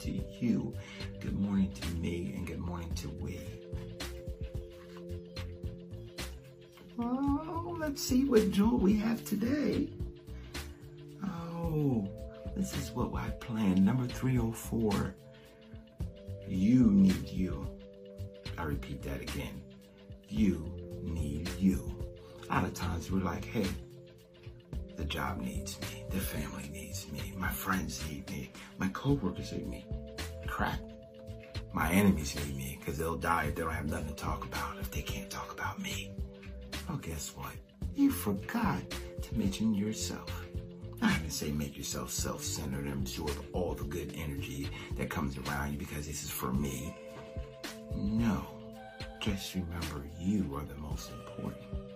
to you, good morning to me, and good morning to we. Oh, let's see what jewel we have today. Oh, this is what I planned. Number 304. You need you. I repeat that again. You need you. A lot of times we're like, hey, job needs me. The family needs me. My friends need me. My coworkers need me. Crap. My enemies need me because they'll die if they don't have nothing to talk about, if they can't talk about me. Well, guess what? You forgot to mention yourself. I didn't say make yourself self-centered and absorb all the good energy that comes around you because this is for me. No. Just remember you are the most important.